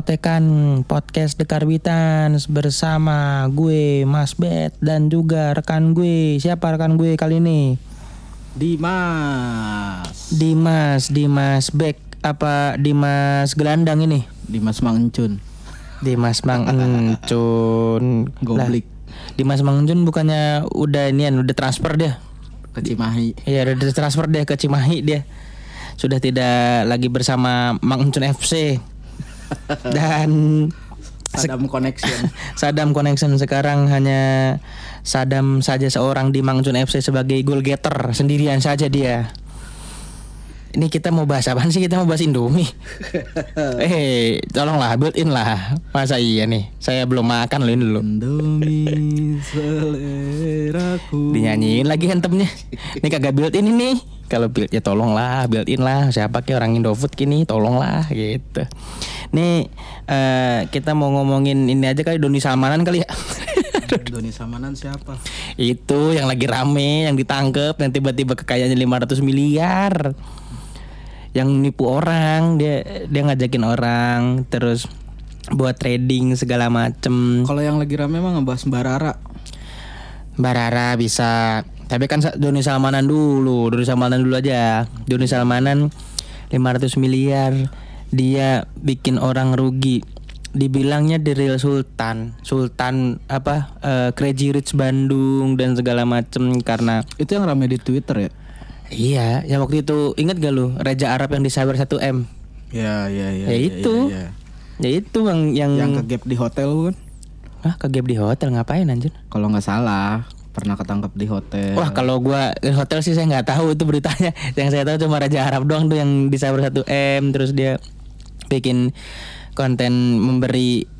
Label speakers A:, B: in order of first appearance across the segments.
A: Potekan Podcast Dekarbitan bersama gue Mas Bet dan juga rekan gue. Siapa rekan gue kali ini?
B: Dimas
A: Dimas, Dimas Bek apa Dimas Gelandang ini?
B: Dimas Mangencun
A: Dimas Mang Encun.
B: Goblik
A: Lah, Dimas Mang Encun bukannya udah inian udah transfer dia.
B: ke Cimahi
A: Iya udah transfer dia ke Cimahi dia Sudah tidak lagi bersama Mang Encun FC Dan
B: Sadam Connection.
A: Sadam Connection sekarang hanya Sadam saja seorang di Mang Encun FC sebagai goal getter. Sendirian saja dia. Ini kita mau bahas apaan sih? Kita mau bahas Indomie. Eh tolonglah build in lah. Masa iya nih? Saya belum makan loh ini dulu.
B: Indomie seleraku.
A: Dinyanyiin lagi hantemnya ini kagak built in ini. Kalau build ya tolonglah build in lah. Siapa ke orang Indofood kini? Tolonglah gitu nih eh, kita mau ngomongin ini aja kali Doni Salmanan kali ya.
B: Doni Samanan siapa?
A: itu yang lagi rame yang ditangkep yang tiba-tiba kekayaannya 500 miliar. Yang nipu orang dia dia ngajakin orang terus buat trading segala macem.
B: Kalau yang lagi rame emang ngebahas Mbak Rara.
A: Mbak Rara bisa Tapi kan Doni Salmanan dulu Doni Salmanan dulu aja. Doni Salmanan 500 miliar Dia bikin orang rugi Dibilangnya The Real Sultan Sultan apa eh, Crazy Rich Bandung Dan segala macem Karena
B: Itu yang rame di Twitter ya?
A: Iya Ya waktu itu Ingat gak lu Raja Arab yang disawer 1M
B: Ya ya ya
A: Ya itu.
B: ya, ya.
A: Ya itu yang Yang,
B: Yang ke gap di hotel bukan?
A: Hah kegap di hotel ngapain anjir
B: Kalau nggak salah Pernah ketangkep di hotel
A: Wah kalau gua di hotel sih saya nggak tahu itu beritanya. Yang saya tahu cuma Raja Arab doang tuh yang di Saber 1 M terus dia bikin konten memberi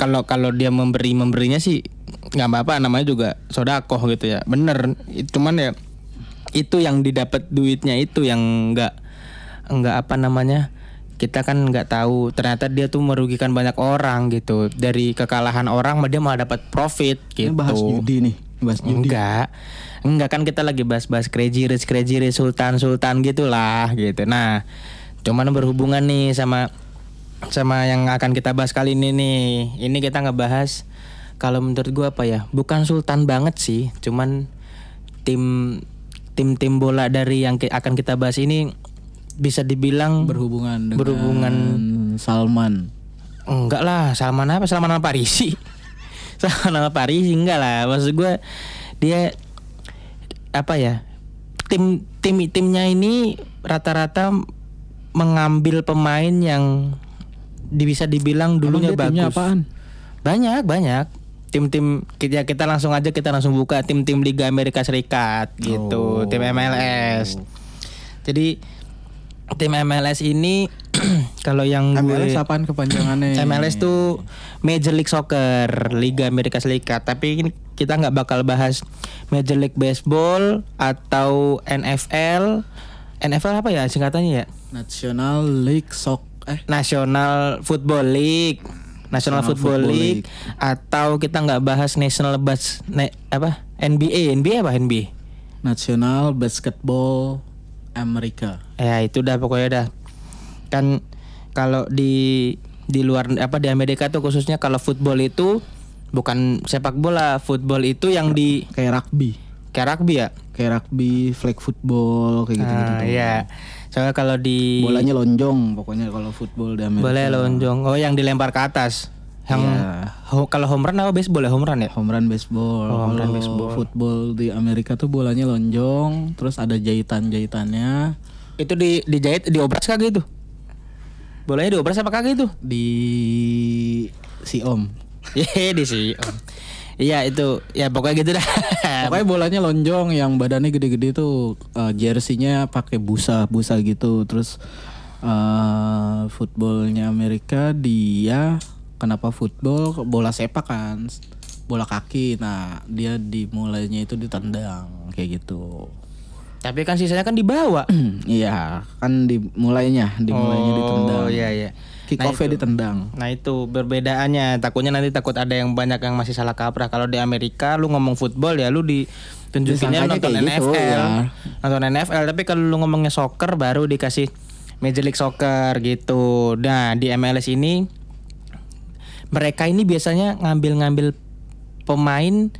A: kalau kalau dia memberi memberinya sih nggak apa-apa namanya juga sodakoh gitu ya. Bener cuman ya itu yang didapat duitnya itu yang nggak nggak apa namanya kita kan nggak tahu. Ternyata dia tuh merugikan banyak orang gitu. Dari kekalahan orang dia malah dapat profit
B: Ini
A: gitu.
B: Bahas judi nih Bahas judi
A: Enggak. Enggak kan kita lagi bahas-bahas crazy rich crazy rich sultan sultan gitulah gitu. Nah, cuman berhubungan nih sama sama yang akan kita bahas kali ini nih. Ini kita ngebahas kalau menurut gua apa ya? Bukan sultan banget sih, cuman tim tim-tim bola dari yang ki- akan kita bahas ini bisa dibilang
B: Berhubungan dengan
A: Berhubungan.
B: Salman
A: Enggak lah, Salman apa? Salman apa Parisi? Salman apa Parisi enggak lah. Maksud gue dia apa ya? Tim tim timnya ini rata-rata mengambil pemain yang bisa dibilang dulunya bagus.
B: apaan?
A: Banyak, banyak. Tim-tim kita kita langsung aja kita langsung buka tim-tim Liga Amerika Serikat gitu,
B: Oh.
A: tim MLS. Jadi tim MLS ini kalau yang gue
B: MLS apaan kepanjangannya?
A: MLS tuh Major League Soccer Liga Amerika Serikat tapi ini kita nggak bakal bahas Major League Baseball atau NFL NFL apa ya singkatannya ya
B: National League Sok eh?
A: National Football League. National,
B: National
A: Football,
B: Football
A: League. atau kita nggak bahas National Bas ne- apa? NBA NBA apa NBA
B: National Basketball Amerika.
A: ya itu dah pokoknya dah. Kan kalau di di luar apa di Amerika tuh khususnya kalau football itu bukan sepak bola. Football itu yang di
B: Kayak rugby.
A: kayak rugby ya?
B: Kayak rugby, flag football kayak gitu gitu.
A: Ah, iya soalnya kalau di
B: Bolanya lonjong pokoknya kalau football di Amerika.
A: boleh lonjong oh yang dilempar ke atas yang
B: Iya.
A: ho- kalau home run apa baseball ya home run ya
B: Home run baseball.
A: Oh, home run baseball.
B: Football di Amerika tuh bolanya lonjong, terus ada jahitan-jahitannya
A: itu di dijahit diobras kagak itu bolanya diobras apa kagak itu
B: di si Om.
A: Iya di sih Om. Iya itu ya pokoknya gitu dah
B: Pokoknya bolanya lonjong yang badannya gede-gede tuh uh, jersey-nya pakai busa busa gitu terus uh, footballnya Amerika dia kenapa football bola sepak kan bola kaki nah dia dimulainya itu ditendang kayak gitu
A: Tapi kan sisanya kan dibawa.
B: Iya, kan dimulainya, dimulainya ditendang.
A: Oh iya iya.
B: Kick
A: Nah,
B: off-nya
A: itu.
B: ditendang.
A: Nah itu perbedaannya. Takutnya nanti takut ada yang banyak yang masih salah kaprah. Kalau di Amerika lu ngomong football ya lu ditunjukinnya
B: Disangkanya
A: nonton
B: kayak gitu,
A: NFL,
B: ya.
A: nonton NFL. Tapi kalau lu ngomongnya soccer baru dikasih Major League Soccer gitu. Nah di MLS ini mereka ini biasanya ngambil-ngambil pemain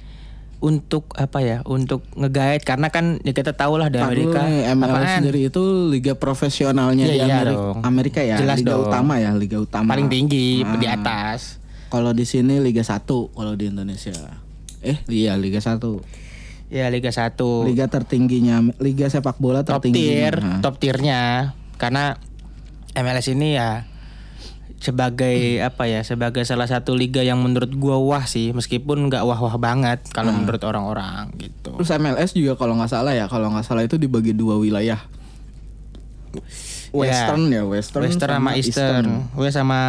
A: untuk apa ya? Untuk ngegait karena kan ya kita tahu lah di Amerika
B: nih, MLS
A: apaan?
B: sendiri itu liga profesionalnya
A: Iya,
B: di
A: iya
B: Amerika,
A: dong.
B: Amerika ya,
A: Jelas
B: liga
A: dong.
B: utama ya, liga utama.
A: paling tinggi
B: Ah.
A: di atas.
B: Kalau di sini Liga 1 kalau di Indonesia. Eh, iya Liga 1.
A: Ya Liga 1.
B: Liga tertingginya, liga sepak bola
A: top
B: tertinggi.
A: tier,
B: Nah.
A: top tiernya karena MLS ini ya sebagai apa ya sebagai salah satu liga yang menurut gua wah sih meskipun nggak wah-wah banget kalau menurut orang-orang gitu.
B: Terus MLS juga kalau nggak salah ya, kalau nggak salah itu dibagi dua wilayah. Western ya, Western,
A: Western sama Eastern, West sama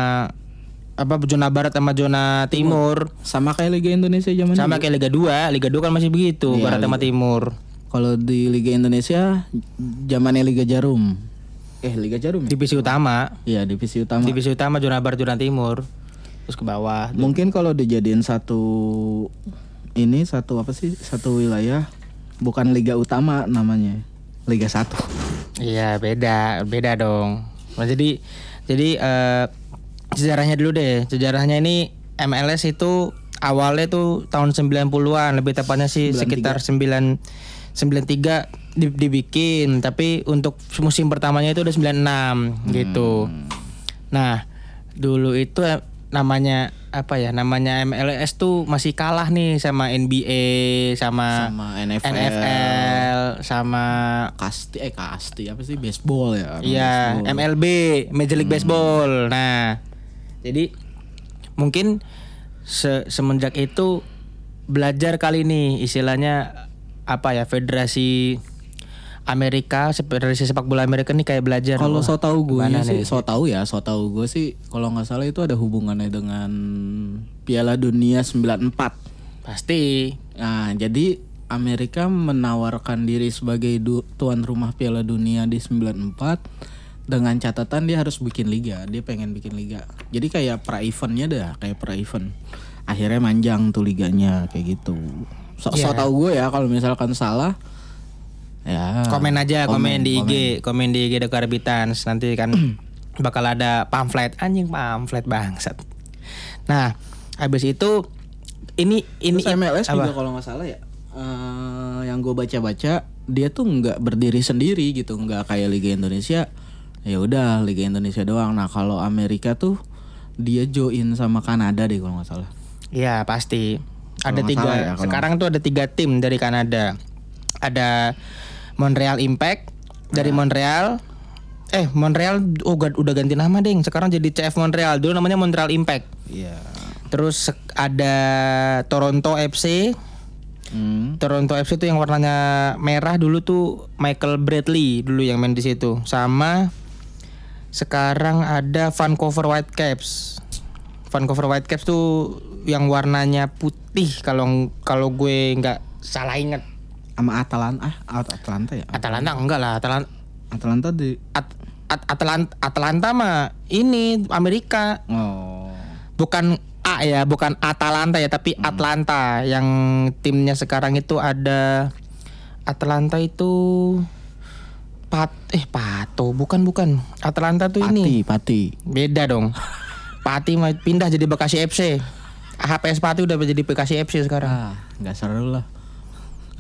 A: apa zona barat sama zona timur.
B: Sama kayak Liga Indonesia zaman
A: Sama
B: dulu.
A: kayak Liga 2, Liga 2 kan masih begitu,
B: Iya,
A: barat sama timur.
B: Kalau di Liga Indonesia zamannya Liga Jarum. Eh, Liga Jarum ya?
A: Divisi utama,
B: Iya, divisi utama.
A: divisi utama zona barat zona timur. Terus ke bawah.
B: Mungkin kalau dijadiin satu ini satu apa sih? Satu wilayah bukan liga utama namanya. Liga 1.
A: Iya beda beda dong. Nah, jadi jadi eh, sejarahnya dulu deh. Sejarahnya ini MLS itu awalnya tuh tahun 90-an lebih tepatnya sih sekitar 9 93 di- dibikin tapi untuk musim pertamanya itu udah 96 gitu. Nah, dulu itu eh, namanya apa ya? Namanya MLS tuh masih kalah nih sama NBA sama,
B: Sama NFL.
A: NFL sama
B: Kasti eh kasti apa sih baseball ya?
A: Iya. MLB, Major League Baseball. Nah, jadi mungkin se- semenjak itu belajar kali ini istilahnya apa ya federasi Amerika, federasi sepak bola Amerika nih kayak belajar.
B: Kalau so tahu gue
A: gimana
B: sih, so tahu ya, so tahu gue sih kalau nggak salah itu ada hubungannya dengan Piala Dunia 94.
A: Pasti.
B: Nah, jadi Amerika menawarkan diri sebagai du- tuan rumah Piala Dunia di 94 dengan catatan dia harus bikin liga. Dia pengen bikin liga. Jadi kayak pra eventnya dah, kayak pra event. Akhirnya manjang tuh liganya kayak gitu. So, so
A: Iya.
B: tahu gue ya kalau misalkan salah ya
A: komen aja, komen, di IG, komen di IG The Karbitans. Nanti kan bakal ada pamflet anjing pamflet bangsat. Nah, habis itu ini ini
B: Terus MLS
A: apa?
B: juga kalau nggak salah ya eh, yang gue baca-baca dia tuh nggak berdiri sendiri gitu nggak kayak Liga Indonesia ya udah Liga Indonesia doang nah kalau Amerika tuh dia join sama Kanada deh kalau nggak salah
A: Iya pasti.
B: Kalau
A: Ada tiga.
B: ya,
A: sekarang tuh ada tiga tim dari Kanada. Ada Montreal Impact dari Montreal. Eh Montreal oh, udah ganti nama deh. Sekarang jadi CF Montreal. Dulu namanya Montreal Impact.
B: iya
A: Terus ada Toronto FC.
B: hmm.
A: Toronto FC itu yang warnanya merah dulu tuh Michael Bradley dulu yang main di situ. Sama sekarang ada Vancouver Whitecaps. Vancouver Whitecaps tuh yang warnanya putih kalau kalau gue nggak salah inget.
B: Sama Atalanta ah At- Atlanta ya
A: Atalanta enggak lah, Atalanta
B: Atlanta di
A: At, At- Atalanta Atalanta mah ini Amerika.
B: oh
A: Bukan A ya, bukan Atalanta ya, tapi Atlanta yang timnya sekarang itu ada Atlanta itu Pat eh Pato, bukan bukan. Atlanta tuh ini
B: Pati Pati
A: beda dong. Pati mah pindah jadi Bekasi FC. HPS Pati udah jadi Bekasi FC sekarang.
B: ah nggak seru lah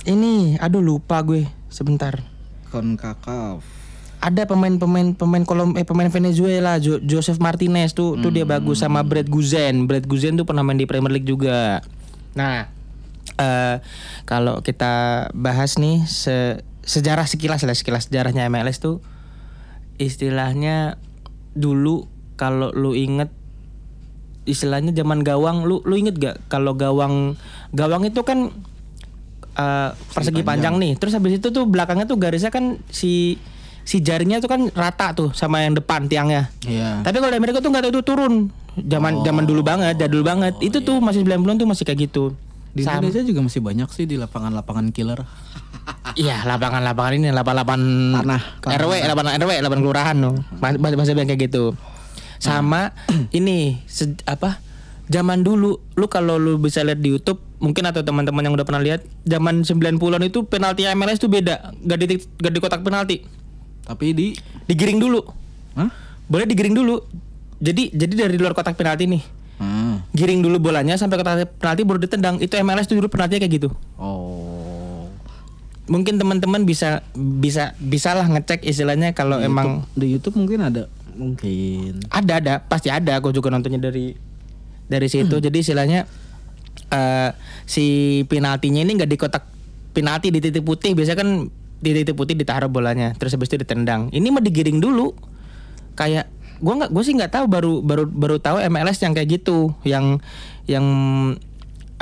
A: Ini, aduh lupa gue sebentar.
B: Concacaf
A: Ada pemain-pemain pemain kolom eh pemain Venezuela Jo- Joseph Martinez tuh tuh dia bagus sama Brad Guzen. Brad Guzen tuh pernah main di Premier League juga. Nah, eh kalau kita bahas nih se- sejarah sekilas lah sekilas sejarahnya MLS tuh istilahnya dulu kalau lu inget istilahnya zaman gawang lu lu inget gak kalau gawang gawang itu kan eh, persegi panjang. nih terus habis itu tuh belakangnya tuh garisnya kan si si jaringnya tuh kan rata tuh sama yang depan tiangnya
B: iya
A: tapi kalau di Amerika tuh nggak tahu itu turun zaman zaman dulu banget jadul banget itu tuh masih 90-an tuh masih kayak gitu
B: di
A: Sama-
B: Indonesia juga masih banyak sih di lapangan-lapangan killer
A: Iya lapangan-lapangan ini lapangan-lapangan
B: Tanah.
A: RW, lapangan RW, lapangan kelurahan loh. Bahasa yang kayak gitu. Sama ini se- apa? Zaman dulu lu kalau lu bisa lihat di YouTube mungkin atau teman-teman yang udah pernah lihat zaman 90-an itu penalti MLS tuh beda, gak di gak di kotak penalti.
B: Tapi di
A: Digiring dulu.
B: Hah?
A: Boleh digiring dulu. Jadi jadi dari luar kotak penalti nih.
B: Hmm.
A: Giring dulu bolanya sampai kotak penalti baru ditendang. Itu MLS tuh dulu penaltinya kayak gitu.
B: Oh.
A: mungkin teman-teman bisa bisa bisalah ngecek istilahnya kalau emang
B: YouTube- di YouTube mungkin ada mungkin.
A: ada ada pasti ada aku juga nontonnya dari dari situ.
B: Hmm.
A: jadi istilahnya eh si penaltinya ini nggak di kotak penalti di titik putih. Biasanya kan di titik putih ditaruh bolanya terus habis itu ditendang. Ini mah digiring dulu. Kayak gua nggak gue sih nggak tahu baru baru baru tahu MLS yang kayak gitu. Yang yang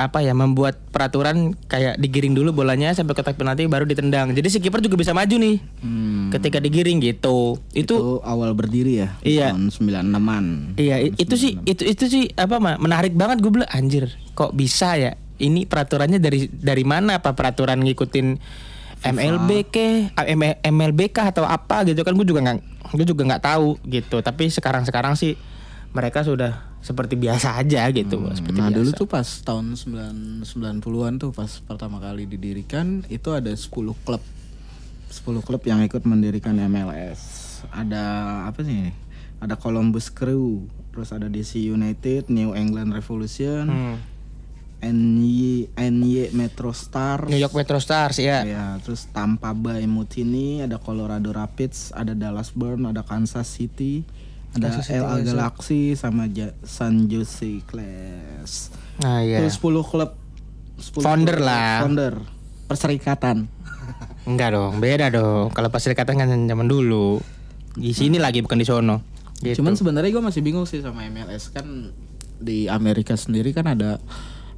A: apa ya membuat peraturan kayak digiring dulu bolanya sampai kotak penalti baru ditendang jadi si kiper juga bisa maju nih
B: Hmm.
A: ketika digiring gitu itu
B: Itu awal berdiri ya?
A: Iya.
B: Tahun 96-an.
A: Iya, itu sih itu itu sih apa mah menarik banget gue bilang anjir, kok bisa ya? Ini peraturannya dari dari mana apa peraturan ngikutin MLB ke MLB kah atau apa gitu kan gue juga nggak gue juga nggak tahu gitu. Tapi sekarang-sekarang sih mereka sudah seperti biasa aja gitu, seperti
B: Nah
A: biasa.
B: dulu tuh pas tahun 9 90-an tuh pas pertama kali didirikan itu ada 10 klub 10 klub yang ikut mendirikan MLS. Ada apa sih? Ada Columbus Crew, terus ada DC United, New England Revolution,
A: Hmm.
B: NY NY Metro Stars.
A: New York Metro Stars ya.
B: Ya, terus Tampa Bay Mutiny, ada Colorado Rapids, ada Dallas Burn, ada Kansas City, ada LA. Galaxy sama Ja- San Jose Clash.
A: Nah, iya.
B: Terus 10 klub 10
A: Founder
B: klub
A: lah.
B: Founder. Perserikatan.
A: Enggak dong, beda dong. Kalau pas dikatakan kan zaman dulu. Di sini lagi bukan di sono. Gitu.
B: Cuman sebenarnya gue masih bingung sih sama MLS kan di Amerika sendiri kan ada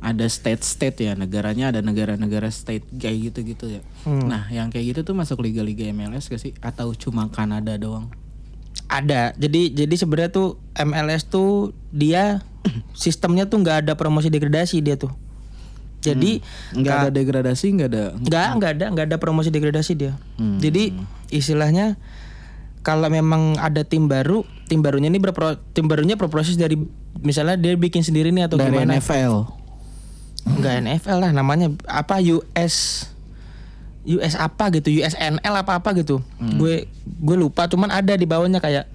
B: ada state-state ya negaranya ada negara-negara state kayak gitu-gitu ya.
A: Hmm.
B: Nah, yang kayak gitu tuh masuk liga-liga MLS gak sih atau cuma Kanada doang?
A: Ada jadi jadi sebenarnya tuh MLS tuh dia sistemnya tuh nggak ada promosi degradasi dia tuh jadi
B: Nggak ada degradasi, nggak ada.
A: nggak nggak ada nggak ada promosi degradasi dia
B: Hmm.
A: jadi istilahnya kalau memang ada tim baru tim barunya ini berpro tim barunya berproses dari misalnya dia bikin sendiri nih atau
B: Dari
A: gimana
B: NFL.
A: nggak NFL lah namanya apa US US apa gitu USNL apa apa gitu gue gue lupa cuman ada di bawahnya kayak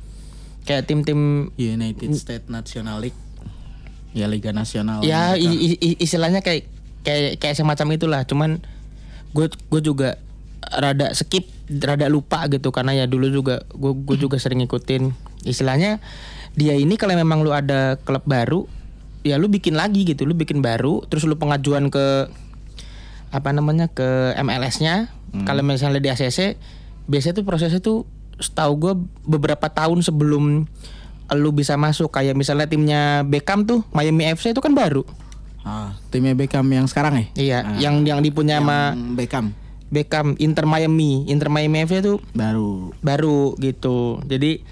A: kayak tim-tim
B: United States National League. Ya Liga Nasional.
A: ya i- i- istilahnya kayak kayak kayak semacam itulah cuman gue gue juga rada skip rada lupa gitu karena ya dulu juga gue gue juga sering ngikutin istilahnya dia ini kalau memang lu ada klub baru ya lu bikin lagi gitu lu bikin baru terus lu pengajuan ke apa namanya ke MLS-nya kalau misalnya di ACC biasanya tuh prosesnya tuh setahu gue beberapa tahun sebelum lu bisa masuk kayak misalnya timnya Beckham tuh Miami FC itu kan baru
B: Ah, timnya Beckham yang sekarang ya?
A: Iya, yang yang dipunya sama
B: Yang Beckham
A: Beckham Inter Miami. Inter Miami FC itu
B: baru.
A: baru gitu. Jadi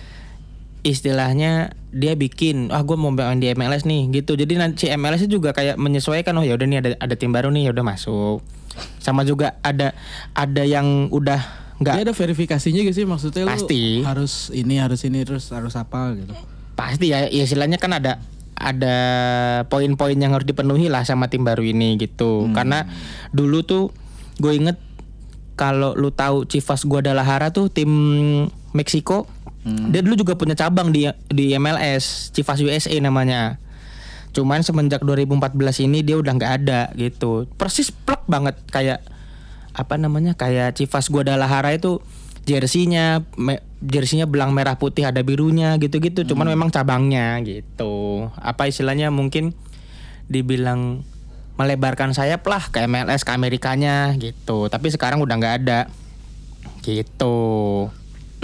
A: istilahnya dia bikin, ah gue mau main di MLS nih gitu. Jadi nanti si MLS juga kayak menyesuaikan, oh ya udah nih ada ada tim baru nih, ya udah masuk. Sama juga ada ada yang udah nggak
B: ada verifikasinya gak sih maksudnya lu
A: Pasti.
B: harus ini harus ini terus harus apa gitu.
A: pasti ya, ya istilahnya kan ada ada poin-poin yang harus dipenuhi lah sama tim baru ini gitu. Karena dulu tuh gue inget kalau lu tahu Chivas Guadalajara tuh tim Meksiko, dia dulu juga punya cabang di di MLS, Chivas USA namanya. Cuman semenjak 2014 ini dia udah nggak ada gitu. Persis plek banget kayak apa namanya kayak Chivas Guadalajara itu jersinya me- jersinya belang merah putih ada birunya gitu-gitu. Cuman memang cabangnya gitu. Apa istilahnya mungkin dibilang melebarkan sayap lah ke MLS ke Amerikanya gitu. Tapi sekarang udah nggak ada gitu.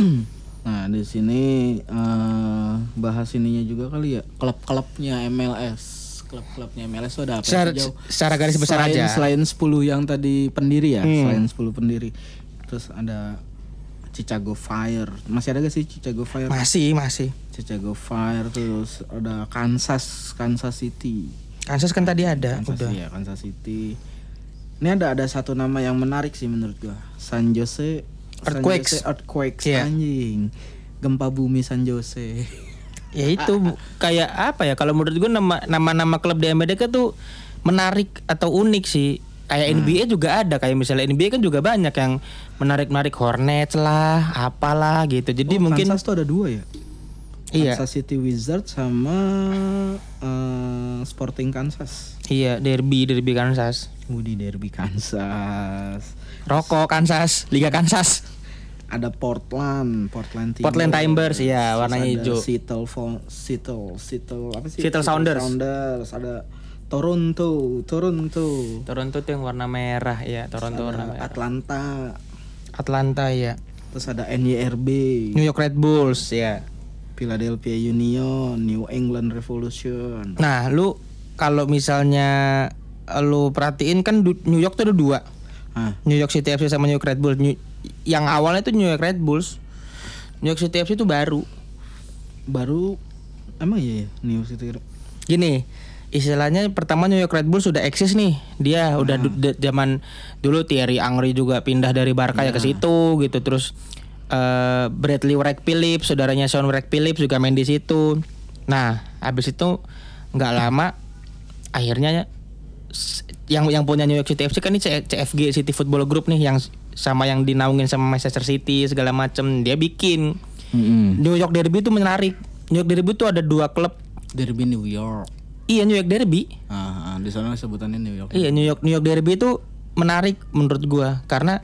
B: Nah di sini eh, bahas ininya juga kali ya klub-klubnya MLS, klub-klubnya MLS itu ada apa
A: Secara,
B: sih, Jauh?
A: secara garis besar
B: selain,
A: aja.
B: Selain 10 yang tadi pendiri ya,
A: Hmm.
B: selain 10 pendiri, terus ada Chicago Fire, masih ada gak sih Chicago Fire?
A: Masih masih.
B: Chicago Fire terus ada Kansas Kansas City,
A: Kansas kan tadi ada
B: Kansas
A: udah.
B: ya Kansas City, Ini ada ada satu nama yang menarik sih menurut gua. San Jose
A: Earthquakes.
B: Jose Earthquakes
A: Iya.
B: anjing. Gempa bumi San Jose.
A: Ya itu bu- kayak apa ya kalau menurut gue nama nama-nama klub di Amerika tuh menarik atau unik sih. Kayak
B: Hmm.
A: NBA juga ada kayak misalnya NBA kan juga banyak yang menarik-menarik Hornets lah, apalah gitu. Jadi
B: Oh,
A: mungkin
B: Kansas tuh ada dua ya.
A: iya
B: Kansas City Wizards sama eh, Sporting Kansas.
A: iya derby derby Kansas.
B: Budi Derby Kansas.
A: Rokok Kansas, Liga Kansas.
B: Ada Portland, Portland Timbers.
A: Portland Timbers, warnanya
B: ada
A: hijau.
B: Seattle, Seattle, Seattle apa sih?
A: Seattle Sounders.
B: Sounders. Ada Toronto, Toronto.
A: Toronto tuh yang warna merah ya, Toronto warna merah.
B: Atlanta.
A: Atlanta ya.
B: Terus ada NYRB,
A: New York Red Bulls ya.
B: Philadelphia Union, New England Revolution.
A: Nah, lu kalau misalnya lu perhatiin kan New York tuh ada dua.
B: Ah,
A: New York City FC sama New York Red Bulls. New- yang awalnya itu New York Red Bulls. New York City FC itu baru.
B: baru emang iya ya New City
A: Gini, istilahnya pertama New York Red Bulls sudah eksis nih. Dia udah du- de- zaman dulu Thierry Angry juga pindah dari Barca ya ke situ gitu. Terus eh, Bradley Wright Phillips, saudaranya Sean Wright Phillips juga main di situ. Nah, habis itu nggak lama akhirnya yang yang punya New York City FC kan ini CFG City Football Group nih yang sama yang dinaungin sama Manchester City segala macem dia bikin New York Derby itu menarik. New York Derby itu ada dua klub.
B: Derby New York
A: Iya New York Derby.
B: ah, ah, di sana sebutannya New York
A: Iya New York New York Derby itu menarik menurut gua karena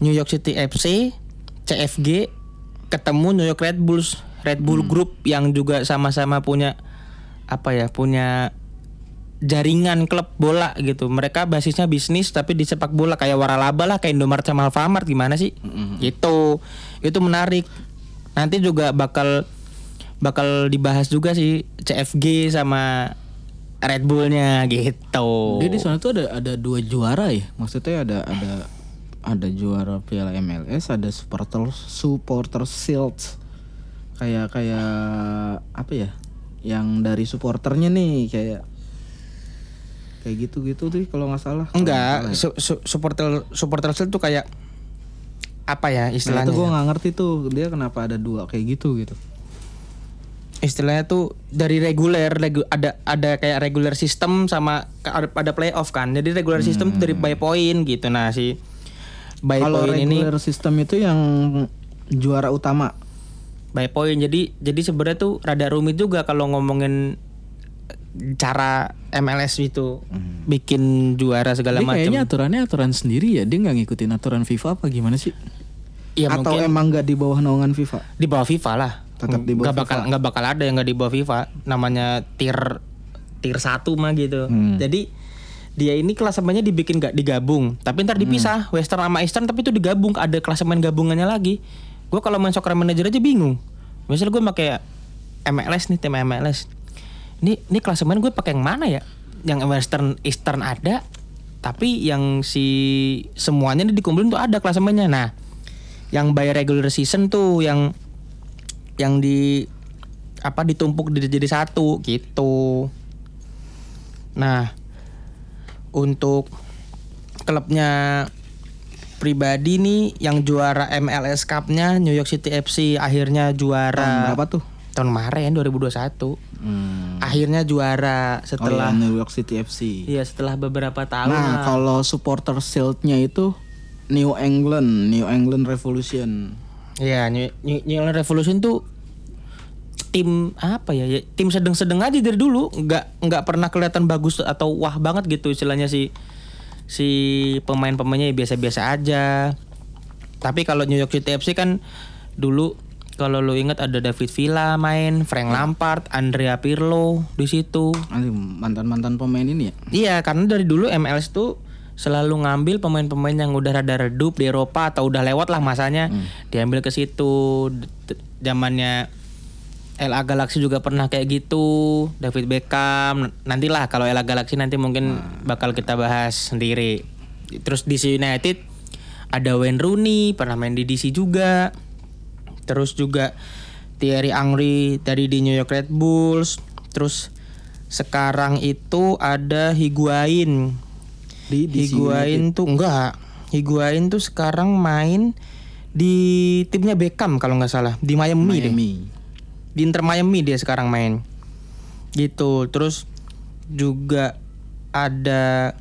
A: New York City FC, CFG ketemu New York Red Bulls, Red Bull Group yang juga sama-sama punya apa ya, punya jaringan klub bola gitu. Mereka basisnya bisnis tapi di sepak bola kayak waralaba lah, kayak Indomaret sama Alfamart gimana sih? Gitu. Itu menarik. Nanti juga bakal bakal dibahas juga sih CFG sama Red Bullnya gitu.
B: Dia di sana tuh ada ada dua juara ya. Maksudnya ada ada ada juara Piala MLS, ada supporter supporter shield. Kayak kayak apa ya? Yang dari supporternya nih kayak kayak gitu-gitu tuh kalau nggak salah.
A: Enggak,
B: ya.
A: su- su- supporter supporter tuh kayak apa ya
B: Nah,
A: istilahnya?
B: itu gue
A: ya?
B: nggak ngerti tuh dia kenapa ada dua kayak gitu gitu.
A: Istilahnya tuh dari reguler regu- ada ada kayak regular system sama ada, playoff kan. Jadi regular system tuh dari by point gitu. Nah, si by
B: Hmm. Kalau
A: point ini
B: regular system itu yang juara utama.
A: by point. Jadi jadi sebenarnya tuh rada rumit juga kalau ngomongin cara MLS itu bikin juara segala macam.
B: kayaknya aturannya aturan sendiri ya. Dia nggak ngikutin aturan FIFA apa gimana sih?
A: Ya
B: Atau
A: mungkin
B: emang nggak di bawah naungan FIFA?
A: di bawah FIFA lah.
B: Tetap di bawah
A: Nggak bakal nggak bakal ada yang nggak di bawah FIFA. Namanya tier tier satu mah gitu.
B: Hmm.
A: Jadi dia ini klasemennya dibikin nggak digabung, tapi ntar dipisah Western sama Eastern tapi itu digabung ada klasemen gabungannya lagi. Gue kalau main soccer manager aja bingung. Misal gue pakai MLS nih tim MLS. Ini ini klasemen gue pakai yang mana ya? Yang Western Eastern ada, tapi yang si semuanya nih dikumpulin tuh ada klasemennya. Nah, yang by regular season tuh yang yang di apa ditumpuk jadi jadi satu gitu. Nah, untuk klubnya pribadi nih yang juara MLS Cup-nya New York City FC akhirnya juara
B: Tahun berapa tuh?
A: tahun kemarin 2021.
B: Hmm.
A: Akhirnya juara
B: Oh
A: setelah
B: ya, New York City FC.
A: iya setelah beberapa tahun
B: Nah,
A: lah.
B: kalau supporter shieldnya itu New England, New England Revolution.
A: Iya, New, New, New England Revolution tuh tim apa ya, ya tim sedang-sedang aja dari dulu nggak nggak pernah kelihatan bagus atau wah banget gitu istilahnya si si pemain-pemainnya ya biasa-biasa aja tapi kalau New York City FC kan dulu kalau lu ingat ada David Villa main, Frank Lampard, Andrea Pirlo di situ.
B: Mantan-mantan pemain ini ya.
A: Iya, karena dari dulu MLS tuh selalu ngambil pemain-pemain yang udah rada redup di Eropa atau udah lewat lah masanya, diambil ke situ. Zamannya LA Galaxy juga pernah kayak gitu, David Beckham. Nantilah kalau LA Galaxy nanti mungkin bakal kita bahas sendiri. Terus DC United ada Wayne Rooney pernah main di DC juga. Terus juga Thierry Angry dari di New York Red Bulls. Terus sekarang itu ada Higuain.
B: Di DC
A: Higuain tuh enggak. Higuain tuh sekarang main di timnya Beckham kalau nggak salah di Miami, deh.
B: Miami.
A: Di Inter Miami dia sekarang main. Gitu. Terus juga ada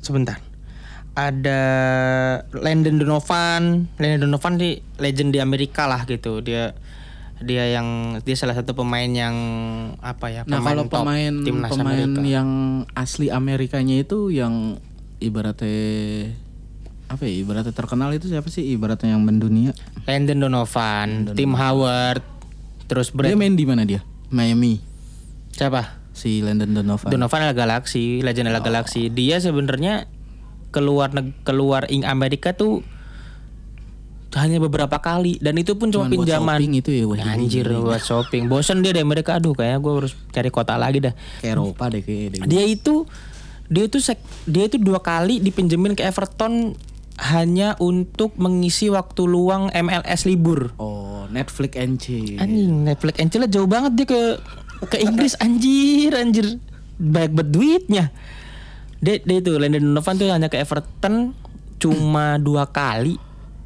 A: sebentar. Ada Landon Donovan. Landon Donovan di legend di Amerika lah gitu. Dia dia yang dia salah satu pemain yang apa ya
B: Nah kalau
A: top
B: pemain
A: timnas
B: pemain
A: Amerika.
B: yang asli Amerikanya itu yang ibaratnya apa ya ibaratnya terkenal itu siapa sih ibaratnya yang mendunia
A: Landon Donovan, Tim Howard, terus Brad
B: dia main di mana dia Miami
A: siapa?
B: si Landon Donovan
A: Donovan adalah Galaxy, Legend adalah Galaxy. Dia sebenarnya keluar keluar ing Amerika tuh hanya beberapa kali dan itu pun cuma pinjaman.
B: shopping itu ya wah
A: Anjir buat shopping. Bosen dia dari Amerika. Aduh kayaknya gue harus cari kota lagi dah.
B: ke Eropa deh kayak deh.
A: Dia itu dia itu sek- dia itu dua kali dipinjemin ke Everton hanya untuk mengisi waktu luang MLS libur.
B: oh Netflix and chill
A: Anjing Netflix and chill jauh banget dia ke ke Inggris anjir anjir banyak banget duitnya. Dia, dia itu Landon Donovan tuh hanya ke Everton cuma dua kali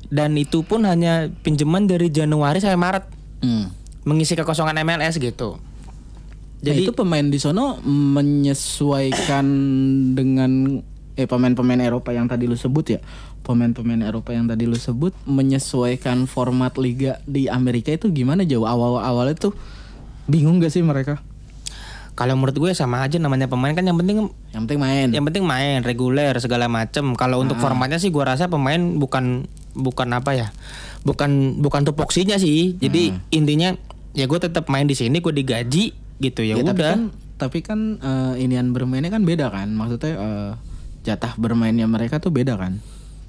A: dan itu pun hanya pinjaman dari Januari sampai Maret
B: Hmm.
A: mengisi kekosongan MLS gitu.
B: Jadi
A: Jadi
B: itu pemain di sono menyesuaikan dengan eh pemain-pemain Eropa yang tadi lu sebut ya. Pemain-pemain Eropa yang tadi lu sebut menyesuaikan format liga di Amerika itu gimana jauh awal-awalnya tuh bingung gak sih mereka?
A: Kalau menurut gue sama aja namanya pemain kan yang penting
B: Yang penting main.
A: yang penting main reguler segala macem. Kalau untuk formatnya sih gua rasa pemain bukan bukan apa ya, bukan bukan tupoksinya sih. Jadi intinya ya gue tetap main di sini, gue digaji gitu ya,
B: Ya, tapi
A: udah.
B: kan tapi kan eh, inian bermainnya kan beda kan. Maksudnya eh, jatah bermainnya mereka tuh beda kan.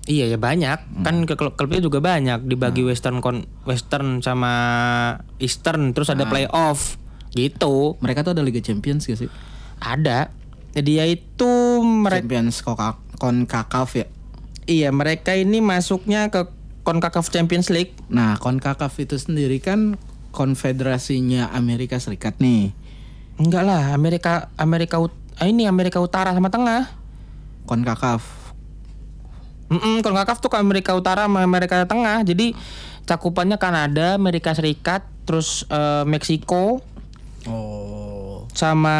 A: Iya ya banyak, kan ke klub klubnya juga banyak dibagi western kon western sama eastern, terus ada playoff gitu.
B: Mereka tuh ada Liga Champions gak sih?
A: Ada. Dia itu mereka
B: Champions CONCACAF ya.
A: iya mereka ini masuknya ke CONCACAF Champions League.
B: Nah, CONCACAF itu sendiri kan konfederasinya Amerika Serikat nih.
A: Enggak lah, Amerika Amerika Ut- ah, ini Amerika Utara sama Tengah.
B: CONCACAF.
A: Mm CONCACAF tuh ke Amerika Utara sama Amerika Tengah. Jadi cakupannya Kanada, Amerika Serikat, terus eh, Meksiko
B: Oh.
A: sama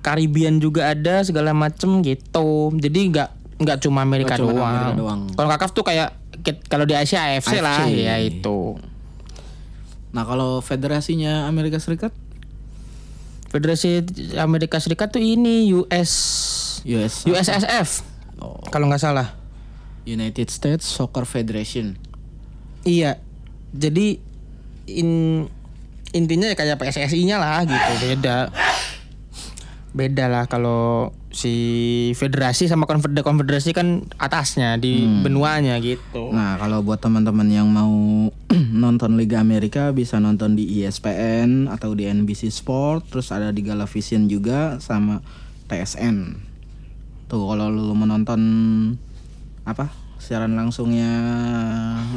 A: Karibian juga ada segala macem gitu. Jadi nggak nggak cuma Amerika
B: Nggak cuma
A: doang.
B: Amerika doang.
A: CONCACAF tuh kayak kalau di Asia AFC, lah,
B: AFC.
A: ya itu.
B: Nah, kalau federasinya Amerika Serikat
A: Federasi Amerika Serikat tuh ini US
B: US
A: USSF
B: Oh.
A: kalau nggak salah.
B: United States Soccer Federation.
A: Iya. Jadi in intinya ya kayak PSSI-nya lah gitu, beda. Beda lah kalau si federasi sama konfeder- konfederasi kan atasnya di benuanya gitu.
B: Nah, kalau buat teman-teman yang mau nonton Liga Amerika bisa nonton di ESPN atau di NBC Sport, terus ada di Galavision juga sama TSN. Tuh kalau lu mau nonton apa? Siaran langsungnya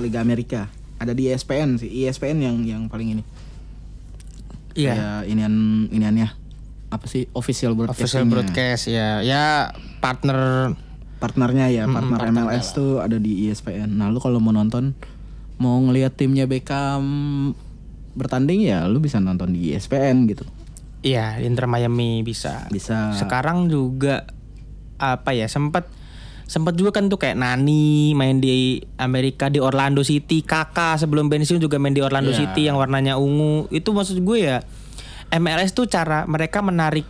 B: Liga Amerika. Ada di ESPN sih. ESPN yang yang paling ini.
A: Iya.
B: Kayak inian iniannya apa sih official broadcast
A: Official broadcast ya. Ya partner
B: partnernya ya partner MLS tuh ada di E ESPN. Nah lu kalau mau nonton mau ngelihat timnya Beckham bertanding ya lu bisa nonton di ESPN gitu.
A: Iya, Inter Miami bisa.
B: Bisa.
A: Sekarang juga apa ya sempat sempat juga kan tuh kayak Nani main di Amerika di Orlando City, Kakak sebelum pensiun juga main di Orlando
B: Iya.
A: City yang warnanya ungu. Itu maksud gue ya MLS tuh cara mereka menarik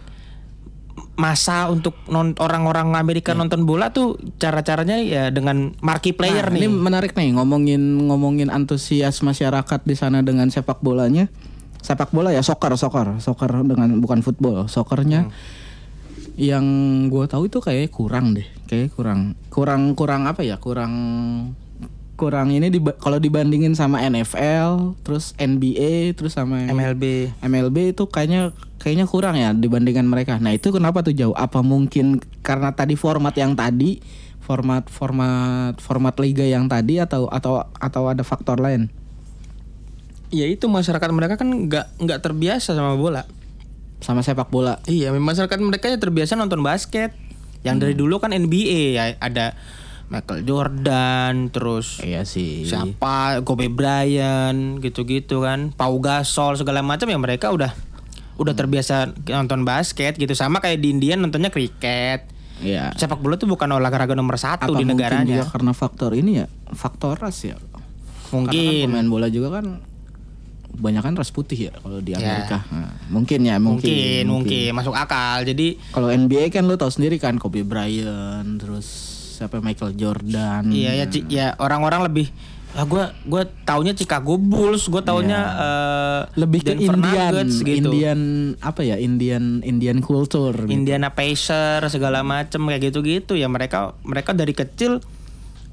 A: masa untuk non- orang-orang Amerika nonton bola tuh cara-caranya ya dengan marquee player
B: Nah,
A: nih.
B: Ini menarik nih ngomongin ngomongin antusias masyarakat di sana dengan sepak bolanya. Sepak bola ya soccer, soccer, soccer dengan bukan football, soccernya. Yang gue tahu itu kayak kurang deh, kayak kurang, kurang kurang apa ya, kurang kurang ini diba- kalau dibandingin sama NFL, terus NBA, terus sama
A: MLB.
B: MLB itu kayaknya kayaknya kurang ya dibandingkan mereka. Nah itu kenapa tuh jauh? Apa mungkin karena tadi format yang tadi, format format format liga yang tadi atau atau atau ada faktor lain?
A: Ya itu masyarakat mereka kan nggak nggak terbiasa sama bola.
B: Sama sepak bola.
A: Iya, masyarakat mereka ya terbiasa nonton basket. Yang dari dulu kan NBA ya ada Michael Jordan, terus
B: Iya sih.
A: siapa Kobe Bryant gitu-gitu kan Pau Gasol segala macam ya mereka udah udah terbiasa nonton basket gitu sama kayak di India nontonnya kriket
B: Iya.
A: sepak bola tuh bukan olahraga nomor satu
B: Apa
A: di
B: mungkin
A: negaranya
B: juga karena faktor ini ya, faktor ras ya. Karena kan
A: mungkin
B: pemain bola juga kan banyak kan ras putih ya kalau di
A: Ya.
B: Amerika. Nah, mungkin ya, mungkin.
A: mungkin mungkin masuk akal jadi
B: Kalau NBA kan lu tahu sendiri kan Kobe Bryant, terus siapa Michael Jordan.
A: iya ya Ci- ya orang-orang lebih ah gue gue taunya Chicago Bulls gue taunya eh,
B: lebih ke
A: Denver
B: Indian,
A: Nuggets gitu
B: Indian apa ya? Indian Indian culture. gitu.
A: Indiana Pacers segala macem kayak gitu-gitu ya mereka mereka dari kecil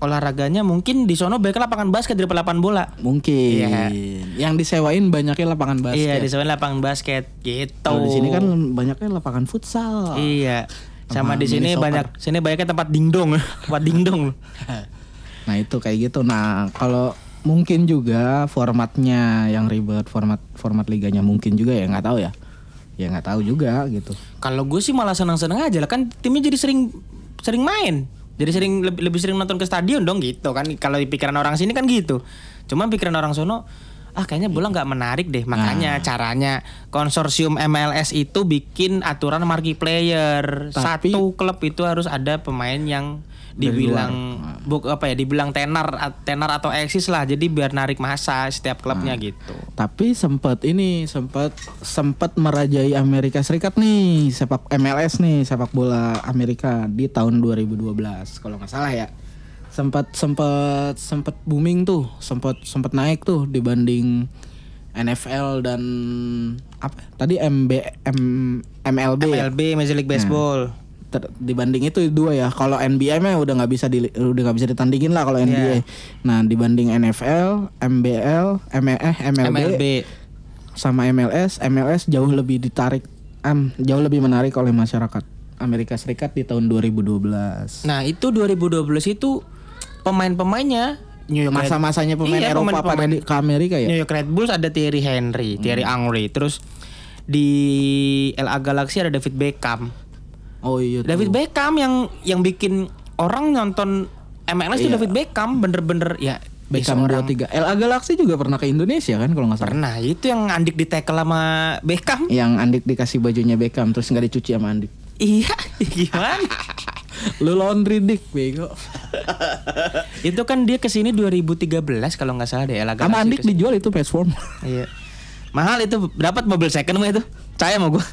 A: olahraganya mungkin di sono mereka lapangan basket dari lapangan bola
B: Mungkin.
A: Iya.
B: Yang disewain banyaknya lapangan basket.
A: iya di sana lapangan basket gitu
B: Kalau di sini kan banyaknya lapangan futsal.
A: iya sama
B: Sama
A: di sini banyak sini banyaknya tempat dingdong tempat dingdong
B: Nah itu kayak gitu. Nah kalau mungkin juga formatnya yang ribet, format format liganya mungkin juga ya nggak tahu ya. Ya nggak tahu juga gitu.
A: kalau gue sih malah senang-senang aja lah kan timnya jadi sering sering main jadi sering lebih, lebih sering nonton ke stadion dong gitu kan. Kalau di pikiran orang sini kan gitu. Cuman pikiran orang sono ah kayaknya bola nggak menarik deh. Makanya
B: Nah.
A: caranya konsorsium MLS itu bikin aturan marquee player.
B: Tapi-
A: satu klub itu harus ada pemain yang dibilang buk apa ya dibilang tenar tenar atau eksis lah jadi biar narik masa setiap klubnya
B: Nah.
A: gitu
B: Tapi sempat ini sempat sempat merajai Amerika Serikat nih sepak MLS nih sepak bola Amerika di tahun 2012 kalau nggak salah ya. Sempat sempat sempat booming tuh, sempat sempat naik tuh dibanding NFL dan apa tadi MB M, MLB ya?
A: MLB Major League Baseball
B: Ter- dibanding itu dua ya. Kalau NBA mah udah nggak bisa di, udah nggak bisa ditandingin lah kalau NBA. Nah dibanding NFL, MBL, M eh, MLB,
A: MLB
B: sama MLS, MLS jauh lebih ditarik, em, jauh lebih menarik oleh masyarakat Amerika Serikat di tahun 2012.
A: Nah itu 2012 itu pemain-pemainnya New York Red-
B: Masa-masanya pemain
A: Iya,
B: Eropa
A: pemain-
B: pada di, ke Amerika ya.
A: New York Red Bulls ada Thierry Henry, Thierry Henry. Terus di LA Galaxy ada David Beckham.
B: Oh iya. tuh.
A: David Beckham yang yang bikin orang nonton MLS itu
B: Iya.
A: David Beckham bener-bener ya
B: Beckham
A: seorang-
B: 23. LA Galaxy juga pernah ke Indonesia kan kalau nggak salah.
A: Pernah itu yang Andik di tackle sama Beckham.
B: Yang Andik dikasih bajunya Beckham terus nggak dicuci sama Andik.
A: iya, gimana?
B: Lu laundry dik bego.
A: itu kan dia ke sini 2013 kalau nggak salah deh LA Galaxy.
B: Sama Andik
A: ke sini.
B: dijual itu PS Form.
A: Iya. Mahal itu dapat mobil second mah itu. Saya mau gua.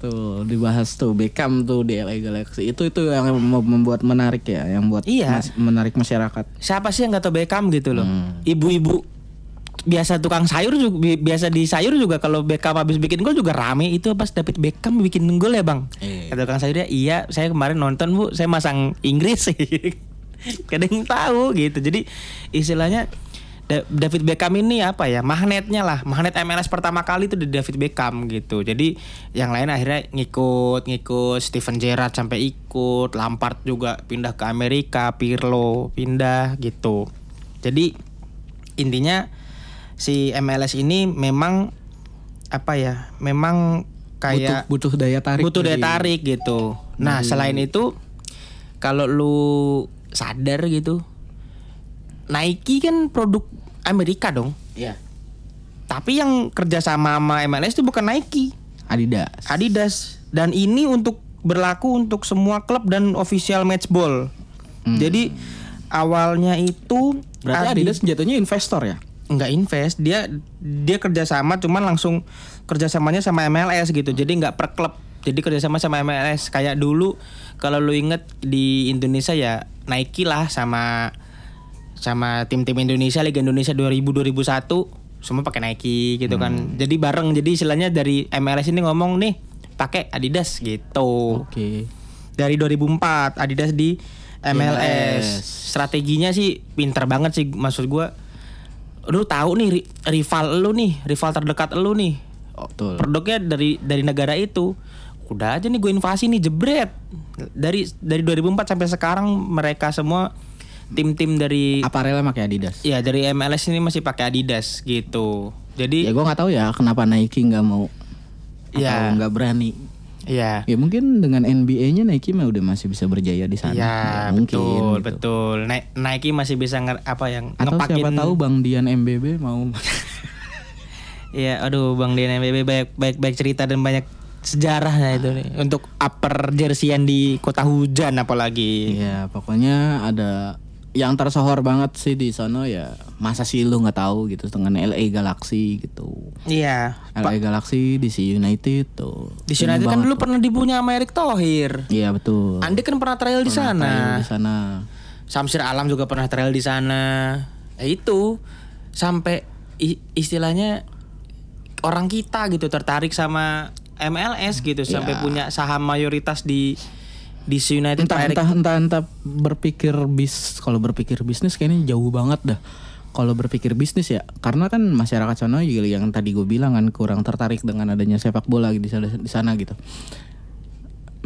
B: Tuh dibahas tuh Beckham tuh di LA Galaxy itu itu yang mem- membuat menarik ya, yang buat
A: Iya.
B: mas- menarik masyarakat.
A: Siapa sih yang nggak tahu Beckham gitu loh?
B: Hmm.
A: Ibu-ibu biasa tukang sayur juga bi- biasa di sayur juga kalau Beckham habis bikin gol juga rame itu pas David Beckham bikin gol ya bang
B: Iya.
A: kata tukang sayurnya iya saya kemarin nonton bu saya masang Inggris kadang tahu gitu jadi istilahnya David Beckham ini apa ya magnetnya lah. Magnet MLS pertama kali itu di David Beckham gitu. Jadi yang lain akhirnya ngikut ngikut Steven Gerrard sampai ikut. Lampard juga pindah ke Amerika Pirlo pindah gitu. Jadi intinya si MLS ini memang apa ya memang kayak
B: butuh butuh daya tarik.
A: butuh daya tarik gitu. Nah selain itu kalau lu sadar gitu, Nike kan produk Amerika dong.
B: Iya.
A: Tapi yang kerja sama sama MLS itu bukan Nike,
B: Adidas.
A: Adidas. Dan ini untuk berlaku untuk semua klub dan official matchball. Jadi awalnya itu
B: Berarti
A: Adi-
B: Adidas jatuhnya investor ya?
A: nggak invest dia dia kerjasama cuman langsung kerjasamanya sama MLS gitu jadi nggak per klub jadi kerjasama sama MLS kayak dulu kalau lu inget di Indonesia ya Nike lah sama sama tim-tim Indonesia Liga Indonesia 2000 2001 semua pakai Nike gitu kan jadi bareng jadi istilahnya dari MLS ini ngomong nih pakai Adidas gitu
B: Oke.
A: dari 2004 Adidas di MLS.
B: MLS.
A: Strateginya sih pinter banget sih maksud gua. Lu tahu nih ri- rival lu nih, rival terdekat lu nih. Oh,
B: Betul.
A: Produknya dari dari negara itu. Udah aja nih gue invasi nih jebret. Dari dari 2004 sampai sekarang mereka semua tim-tim dari
B: Aparelnya pakai Adidas.
A: ya dari MLS ini masih pakai Adidas gitu. Jadi
B: Ya gue nggak tahu ya kenapa Nike nggak mau
A: Ya.
B: atau nggak berani.
A: Iya.
B: Ya mungkin dengan NBA-nya Nike mah udah masih bisa berjaya di sana.
A: Iya,
B: Ya, mungkin.
A: betul,
B: gitu.
A: betul. Na- Nike masih bisa nger- apa yang
B: Atau
A: ngepakin
B: siapa tahu Bang Dian MBB mau
A: Iya, aduh Bang Dian MBB banyak baik baik cerita dan banyak sejarahnya itu nih untuk upper jerseyan di kota hujan apalagi.
B: Iya, pokoknya ada yang tersohor banget sih di sana ya masa sih lu nggak tahu gitu dengan LA Galaxy gitu.
A: Iya.
B: LA Galaxy DC United tuh.
A: Di United kan dulu pernah dipunya sama Erick Thohir.
B: Iya betul.
A: Andi kan pernah trial di sana.
B: Di sana.
A: Samsir Alam juga pernah trial di sana. Ya itu sampai istilahnya orang kita gitu tertarik sama MLS gitu sampai punya saham mayoritas di di United
B: Entah entah entah entah berpikir bis kalau berpikir bisnis kayaknya jauh banget dah. Kalau berpikir bisnis ya, karena kan masyarakat sana juga yang tadi gue bilang kan kurang tertarik dengan adanya sepak bola di sana, di sana gitu.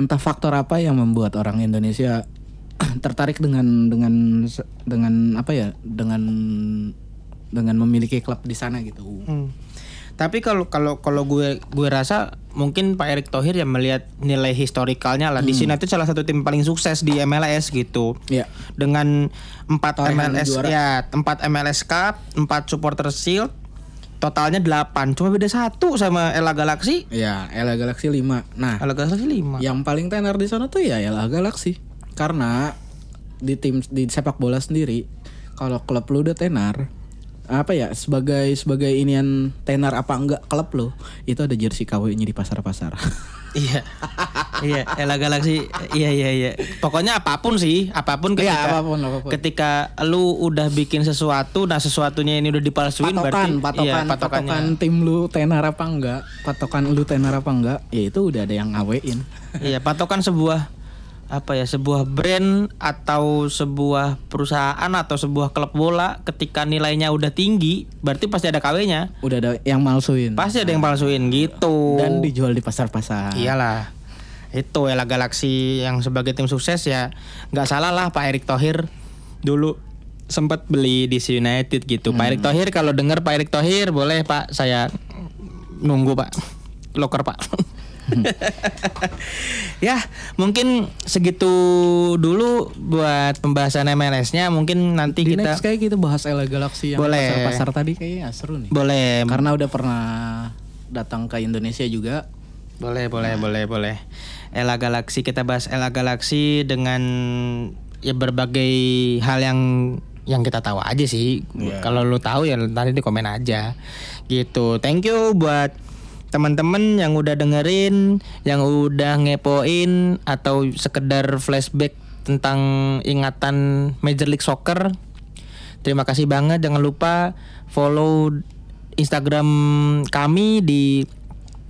B: Entah faktor apa yang membuat orang Indonesia tertarik dengan dengan dengan apa ya dengan dengan memiliki klub di sana gitu.
A: Hmm. Tapi kalau kalau kalau gue gue rasa mungkin Pak Erick Thohir yang melihat nilai historikalnya lah di
B: Hmm.
A: sini itu salah satu tim paling sukses di MLS gitu.
B: Ya.
A: Dengan empat
B: Torehan
A: MLS
B: juara.
A: ya, empat MLS Cup, empat Supporter Shield, totalnya 8 Cuma beda satu sama LA Galaxy.
B: Ya, LA Galaxy 5. Nah,
A: LA Galaxy 5.
B: Yang paling tenar di sana tuh ya LA Galaxy. Karena di tim di sepak bola sendiri kalau klub lu udah tenar apa ya sebagai sebagai inian tenar apa enggak klub lo itu ada jersey KW-nya di pasar-pasar.
A: Iya. iya, LA Galaxy. Iya iya iya. Pokoknya apa pun sih, apa pun ketika
B: Iya, apa pun, apa pun.
A: ketika lu udah bikin sesuatu, nah sesuatunya ini udah dipalsuin berarti
B: patokan, patokan,
A: iya,
B: patokan
A: patokannya.
B: tim lu tenar apa enggak, patokan lu tenar apa enggak, ya itu udah ada yang ngawein.
A: Iya, patokan sebuah apa ya, sebuah brand atau sebuah perusahaan atau sebuah klub bola ketika nilainya udah tinggi, berarti pasti ada KW-nya.
B: Udah ada yang malsuin.
A: Pasti ada yang palsuin gitu.
B: Dan dijual di pasar-pasar.
A: Iyalah. Itu LA Galaxy yang sebagai tim sukses ya nggak salah lah Pak Erick Thohir dulu sempat beli di United gitu. Pak Erick Thohir kalau dengar Pak Erick Thohir boleh Pak saya nunggu Pak. Loker Pak. ya, mungkin segitu dulu buat pembahasan MLS-nya. Mungkin nanti
B: Di
A: kita
B: next kayak kita bahas LA Galaxy yang
A: Boleh.
B: pasar-pasar tadi kayaknya seru nih.
A: boleh
B: Karena udah pernah datang ke Indonesia juga.
A: Boleh, boleh, boleh, boleh. Ella Galaxy kita bahas Ella Galaxy dengan ya berbagai hal yang yang kita tahu aja sih. Kalau lu tahu ya nanti di komen aja. Gitu. Thank you buat teman-teman yang udah dengerin, yang udah ngepoin atau sekedar flashback tentang ingatan Major League Soccer. Terima kasih banget. Jangan lupa follow Instagram kami di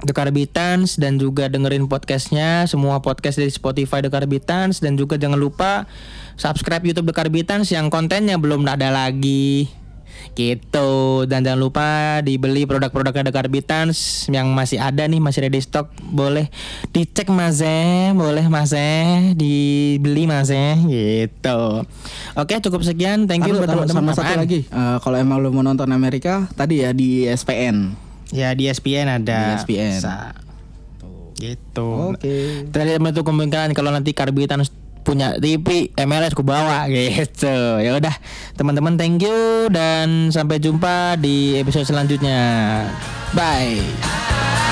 A: The Carbitans dan juga dengerin podcastnya semua podcast dari Spotify The Carbitans dan juga jangan lupa subscribe YouTube The Carbitans yang kontennya belum ada lagi gitu dan jangan lupa dibeli produk-produknya The Carbitans yang masih ada nih masih ada di stok boleh dicek mas eh boleh mas eh dibeli mas eh gitu oke cukup sekian thank you teman-teman
B: sama satu lagi. Eh, kalau emang lu mau nonton Amerika, tadi ya di ESPN.
A: Ya di ESPN ada.
B: Di ESPN.
A: Sa- Gitu.
B: Oke.
A: Tadi itu kemungkinan kalau nanti Karbitan punya TV MLS ku bawa gitu. Ya udah, teman-teman thank you dan sampai jumpa di episode selanjutnya. Bye.